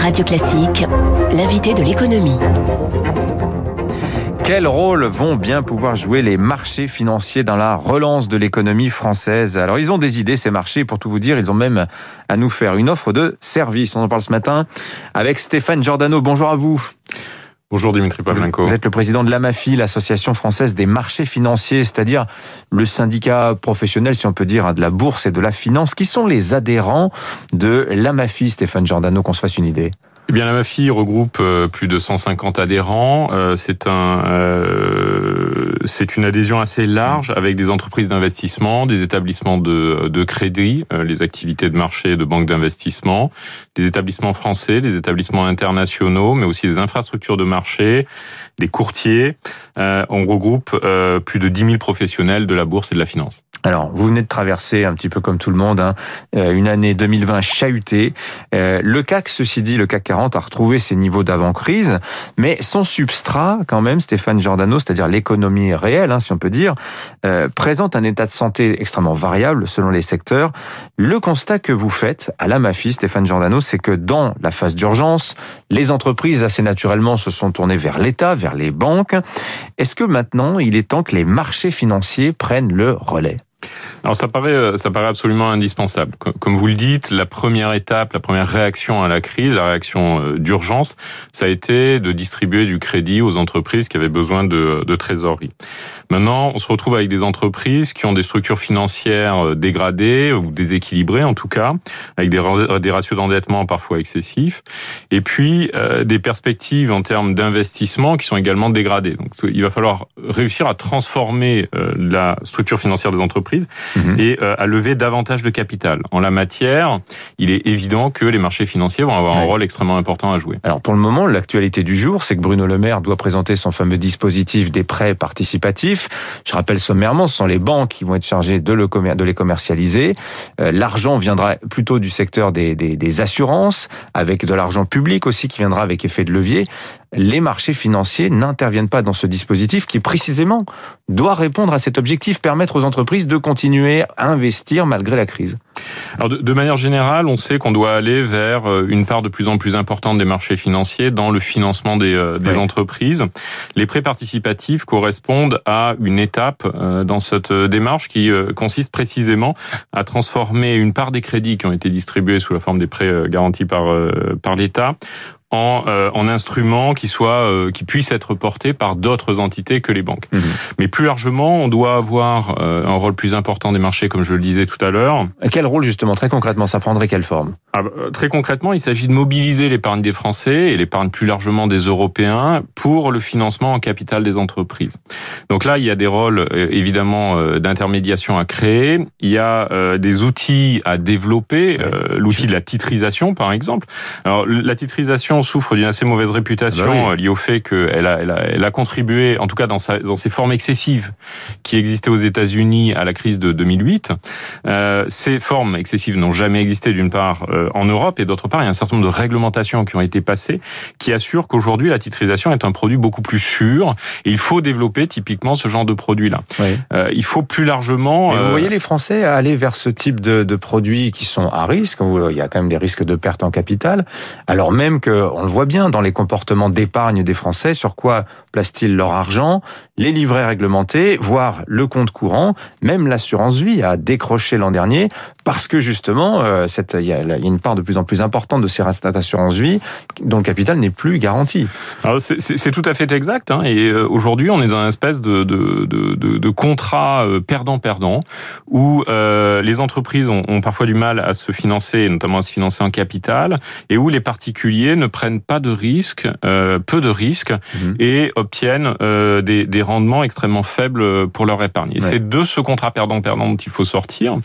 Radio Classique, l'invité de l'économie. Quel rôle vont bien pouvoir jouer les marchés financiers dans la relance de l'économie française? Alors ils ont des idées, ces marchés, pour tout vous dire, ils ont même à nous faire une offre de service. On en parle ce matin avec Stéphane Giordano. Bonjour à vous. Bonjour Dimitri Pavlenko. Vous êtes le président de l'AMAFI, l'Association française des marchés financiers, c'est-à-dire le syndicat professionnel, si on peut dire, hein, de la bourse et de la finance. Qui sont les adhérents de l'AMAFI, Stéphane Giordano, qu'on se fasse une idée? Eh bien, la MAFI regroupe euh, plus de 150 adhérents. Euh, c'est un, euh, c'est une adhésion assez large avec des entreprises d'investissement, des établissements de, de crédit, les activités de marché de banque d'investissement, des établissements français, des établissements internationaux, mais aussi des infrastructures de marché, des courtiers. on regroupe plus de 10 000 professionnels de la bourse et de la finance. Alors, vous venez de traverser un petit peu comme tout le monde hein, une année 2020 chahutée. le CAC, ceci dit, le CAC 40 a retrouvé ses niveaux d'avant-crise, mais son substrat, quand même, Stéphane Giordano, c'est-à-dire l'économie réelle, hein, si on peut dire, euh, présente un état de santé extrêmement variable selon les secteurs. Le constat que vous faites à la MAFI, Stéphane Giordano, c'est que dans la phase d'urgence, les entreprises assez naturellement se sont tournées vers l'État, vers les banques. Est-ce que maintenant, il est temps que les marchés financiers prennent le relais? Alors ça paraît, euh, ça paraît absolument indispensable. Comme vous le dites, la première étape, la première réaction à la crise, la réaction euh, d'urgence, ça a été de distribuer du crédit aux entreprises qui avaient besoin de, de trésorerie. Maintenant, on se retrouve avec des entreprises qui ont des structures financières euh, dégradées ou déséquilibrées en tout cas, avec des, des ratios d'endettement parfois excessifs, et puis des perspectives en termes d'investissement qui sont également dégradées. Donc il va falloir réussir à transformer la structure financière des entreprises Mhm. et euh, à lever davantage de capital. En la matière, il est évident que les marchés financiers vont avoir un rôle extrêmement important à jouer. Alors pour le moment, l'actualité du jour, c'est que Bruno Le Maire doit présenter son fameux dispositif des prêts participatifs. Je rappelle sommairement, ce sont les banques qui vont être chargées de, le de les commercialiser. Euh, l'argent viendra plutôt du secteur des, des, des assurances, avec de l'argent public aussi qui viendra avec effet de levier les marchés financiers n'interviennent pas dans ce dispositif qui précisément doit répondre à cet objectif, permettre aux entreprises de continuer à investir malgré la crise. Alors de, manière générale, on sait qu'on doit aller vers euh, une part de plus en plus importante des marchés financiers dans le financement des, euh, des entreprises. Les prêts participatifs correspondent à une étape euh, dans cette démarche qui consiste précisément à transformer une part des crédits qui ont été distribués sous la forme des prêts garantis par, par l'État en, euh, en instruments qui soient euh, qui puissent être portés par d'autres entités que les banques. Mhm. Mais plus largement, on doit avoir euh, un rôle plus important des marchés, comme je le disais tout à l'heure. Quel rôle justement très concrètement Ça prendrait quelle forme? Ah bah, Très concrètement, il s'agit de mobiliser l'épargne des Français et l'épargne plus largement des Européens pour le financement en capital des entreprises. Donc là, il y a des rôles évidemment d'intermédiation à créer. Il y a des outils à développer. L'outil de la titrisation, par exemple. Alors la titrisation souffre d'une assez mauvaise réputation ah bah euh, liée au fait qu'elle a, elle a, elle a, contribué, en tout cas dans, sa, dans ses formes excessives qui existaient aux États-Unis à la crise de 2008. Euh, ces formes excessives n'ont jamais existé d'une part euh, en Europe et d'autre part il y a un certain nombre de réglementations qui ont été passées qui assurent qu'aujourd'hui la titrisation est un produit beaucoup plus sûr. Et il faut développer typiquement ce genre de produit-là. Euh, il faut plus largement... vous voyez les Français aller vers ce type de, de produits qui sont à risque, il y a quand même des risques de perte en capital, alors même que on le voit bien dans les comportements d'épargne des Français, sur quoi placent-ils leur argent Les livrets réglementés, voire le compte courant, même l'assurance vie a décroché l'an dernier parce que justement, euh, il y, a une part de plus en plus importante de ces restats d'assurance vie dont le capital n'est plus garanti. C'est tout à fait exact. Hein, et euh, aujourd'hui, on est dans une espèce de, de, de, de contrat euh, perdant-perdant où les entreprises ont, ont, parfois du mal à se financer, notamment à se financer en capital, et où les particuliers ne prennent pas de risques, euh, peu de risques, mhm. et obtiennent euh, des, des, rendements extrêmement faibles pour leur épargne. Et c'est de ce contrat perdant-perdant dont il faut sortir,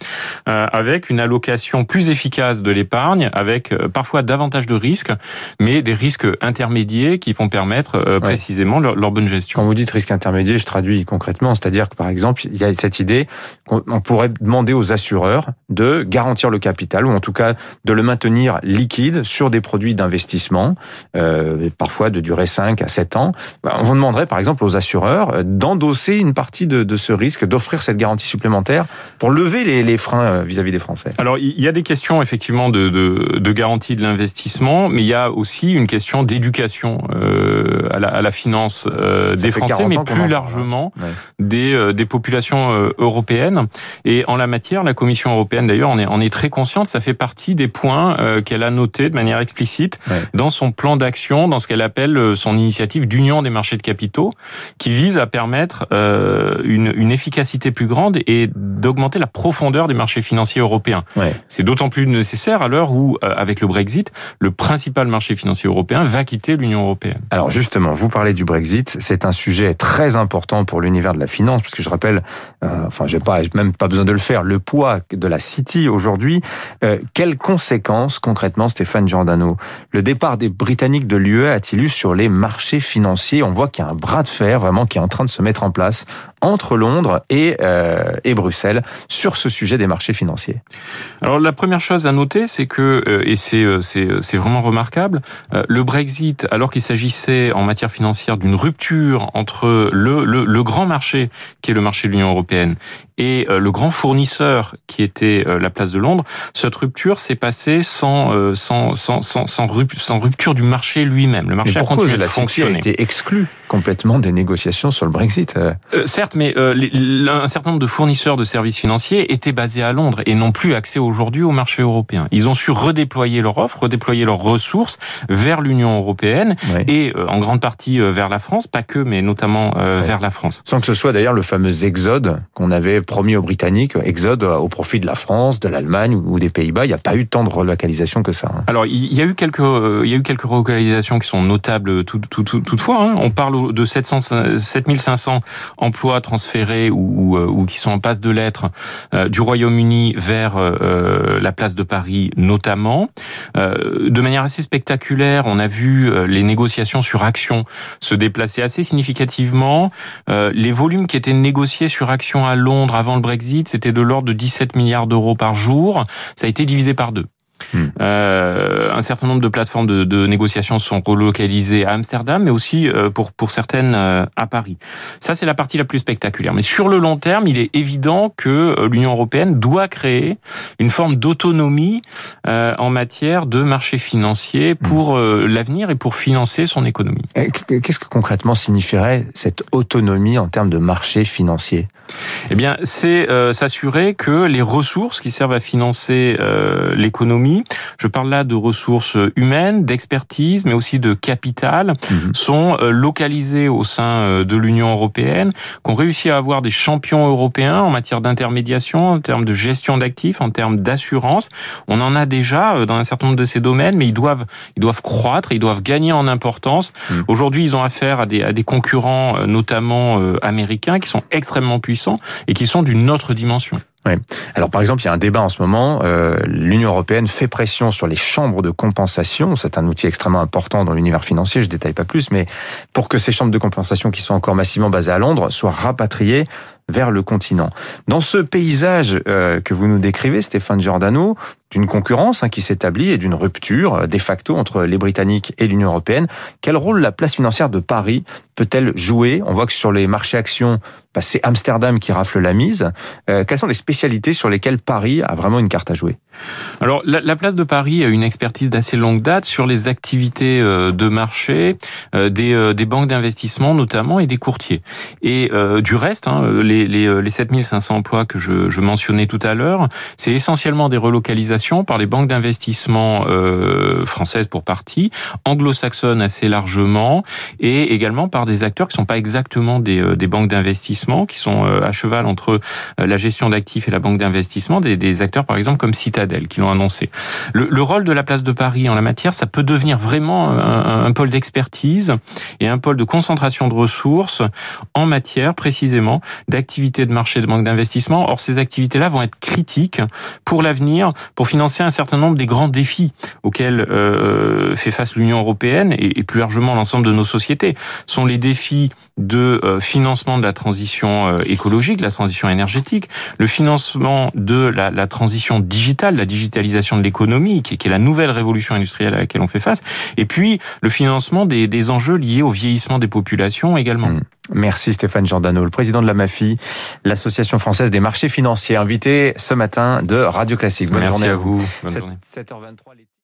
euh, avec une allocation plus efficace de l'épargne, avec euh, parfois davantage de risques, mais des risques intermédiaires qui vont permettre euh, précisément leur, leur, bonne gestion. Quand vous dites risque intermédiaire, je traduis concrètement, c'est-à-dire que par exemple, il y a cette idée qu'on pourrait demander aux assureurs de garantir le capital, ou en tout cas de le maintenir liquide sur des produits d'investissement euh, parfois de durer 5 à 7 ans. Bah, on vous demanderait par exemple aux assureurs euh, d'endosser une partie de, ce risque, d'offrir cette garantie supplémentaire pour lever les, freins euh, vis-à-vis des Français Alors, il y a des questions effectivement de, de, de garantie de l'investissement, mais il y a aussi une question d'éducation euh, à, la, à, la, finance euh, des Français, mais plus largement ouais. des, des populations européennes. Et en la matière, la Commission européenne, d'ailleurs, on est, très consciente, ça fait partie des points euh, qu'elle a notés de manière explicite ouais. dans son plan d'action, dans ce qu'elle appelle son initiative d'union des marchés de capitaux, qui vise à permettre une, une efficacité plus grande et d'augmenter la profondeur des marchés financiers européens. Ouais. C'est d'autant plus nécessaire à l'heure où, euh, avec le Brexit, le principal marché financier européen va quitter l'Union européenne. Alors justement, vous parlez du Brexit, c'est un sujet très important pour l'univers de la finance, puisque je rappelle, euh, enfin, j'ai pas même pas besoin de le faire, le poids de la Aujourd'hui. Euh, quelles conséquences concrètement, Stéphane Giordano? Le départ des Britanniques de l'UE a-t-il eu sur les marchés financiers? On voit qu'il y a un bras de fer vraiment qui est en train de se mettre en place entre Londres et, euh, et Bruxelles sur ce sujet des marchés financiers Alors la première chose à noter, c'est que, euh, et c'est c'est vraiment remarquable, le Brexit, alors qu'il s'agissait en matière financière d'une rupture entre le, le, le grand marché, qui est le marché de l'Union européenne, et le grand fournisseur qui était la place de Londres, cette rupture s'est passée sans, sans, sans, sans, sans rupture du marché lui-même. Le marché a continué de fonctionner. a été exclu complètement des négociations sur le Brexit. Euh, certes, mais euh, un certain nombre de fournisseurs de services financiers étaient basés à Londres et n'ont plus accès aujourd'hui au marché européen. Ils ont su redéployer leur offre, redéployer leurs ressources vers l'Union européenne et euh, en grande partie vers la France, pas que, mais notamment vers la France. Sans que ce soit d'ailleurs le fameux exode qu'on avait promis aux Britanniques, exode au profit de la France, de l'Allemagne ou des Pays-Bas. Il n'y a pas eu tant de relocalisation que ça. Hein. Alors, il y a eu quelques, il y a eu quelques relocalisations qui sont notables tout, tout, tout, toutefois. Hein. On parle de 700, 7500 emplois transférés ou, ou, ou, qui sont en passe de lettres euh, du Royaume-Uni vers euh, la place de Paris notamment. Euh, de manière assez spectaculaire, on a vu les négociations sur actions se déplacer assez significativement. les volumes qui étaient négociés sur actions à Londres avant le Brexit, c'était de l'ordre de 17 milliards d'euros par jour. Ça a été divisé par deux. Hmm. Euh, un certain nombre de plateformes de, de, négociation sont relocalisées à Amsterdam, mais aussi euh, pour pour certaines euh, à Paris. Ça, c'est la partie la plus spectaculaire. Mais sur le long terme, il est évident que l'Union européenne doit créer une forme d'autonomie en matière de marché financier pour hmm. l'avenir et pour financer son économie. Qu'est-ce que concrètement signifierait cette autonomie en termes de marché financier Eh bien, c'est s'assurer que les ressources qui servent à financer l'économie je parle là de ressources humaines, d'expertise, mais aussi de capital, mmh. sont localisées au sein de l'Union européenne, qu'on réussit à avoir des champions européens en matière d'intermédiation, en termes de gestion d'actifs, en termes d'assurance. On en a déjà dans un certain nombre de ces domaines, mais ils doivent, ils doivent croître, ils doivent gagner en importance. Mmh. Aujourd'hui, ils ont affaire à des, à des concurrents, notamment américains, qui sont extrêmement puissants et qui sont d'une autre dimension. Oui. Alors par exemple, il y a un débat en ce moment. Euh, L'Union européenne fait pression sur les chambres de compensation. C'est un outil extrêmement important dans l'univers financier. Je détaille pas plus, mais pour que ces chambres de compensation, qui sont encore massivement basées à Londres, soient rapatriées vers le continent. Dans ce paysage euh, que vous nous décrivez, Stéphane Giordano, d'une concurrence hein, qui s'établit et d'une rupture de facto entre les Britanniques et l'Union européenne, quel rôle la place financière de Paris peut-elle jouer? On voit que sur les marchés actions, bah, c'est Amsterdam qui rafle la mise. Euh, quelles sont les spécialités sur lesquelles Paris a vraiment une carte à jouer? Alors, la, la, place de Paris a une expertise d'assez longue date sur les activités euh, de marché, euh, des, des, banques d'investissement notamment et des courtiers. Et du reste, hein, les, les, les 7500 emplois que je, je mentionnais tout à l'heure, c'est essentiellement des relocalisations par les banques d'investissement françaises pour partie, anglo-saxonnes assez largement, et également par des acteurs qui ne sont pas exactement des, des banques d'investissement, qui sont à cheval entre la gestion d'actifs et la banque d'investissement, des, acteurs par exemple comme Citadel qui l'ont annoncé. Le, le, rôle de la place de Paris en la matière, ça peut devenir vraiment un, un pôle d'expertise et un pôle de concentration de ressources en matière précisément d'activités de marché de banque d'investissement. Or, ces activités-là vont être critiques pour l'avenir, pour financer un certain nombre des grands défis auxquels euh, fait face l'Union européenne et, plus largement l'ensemble de nos sociétés. Ce sont les défis de euh, financement de la transition euh, écologique, la transition énergétique, le financement de la, la transition digitale, la digitalisation de l'économie, qui, est la nouvelle révolution industrielle à laquelle on fait face, et puis le financement des, des enjeux liés au vieillissement des populations également. Mmh. Merci Stéphane Giordano, le président de la MAFI, l'Association française des marchés financiers, invité ce matin de Radio Classique. Bonne journée à vous. Bonne journée. 7h23.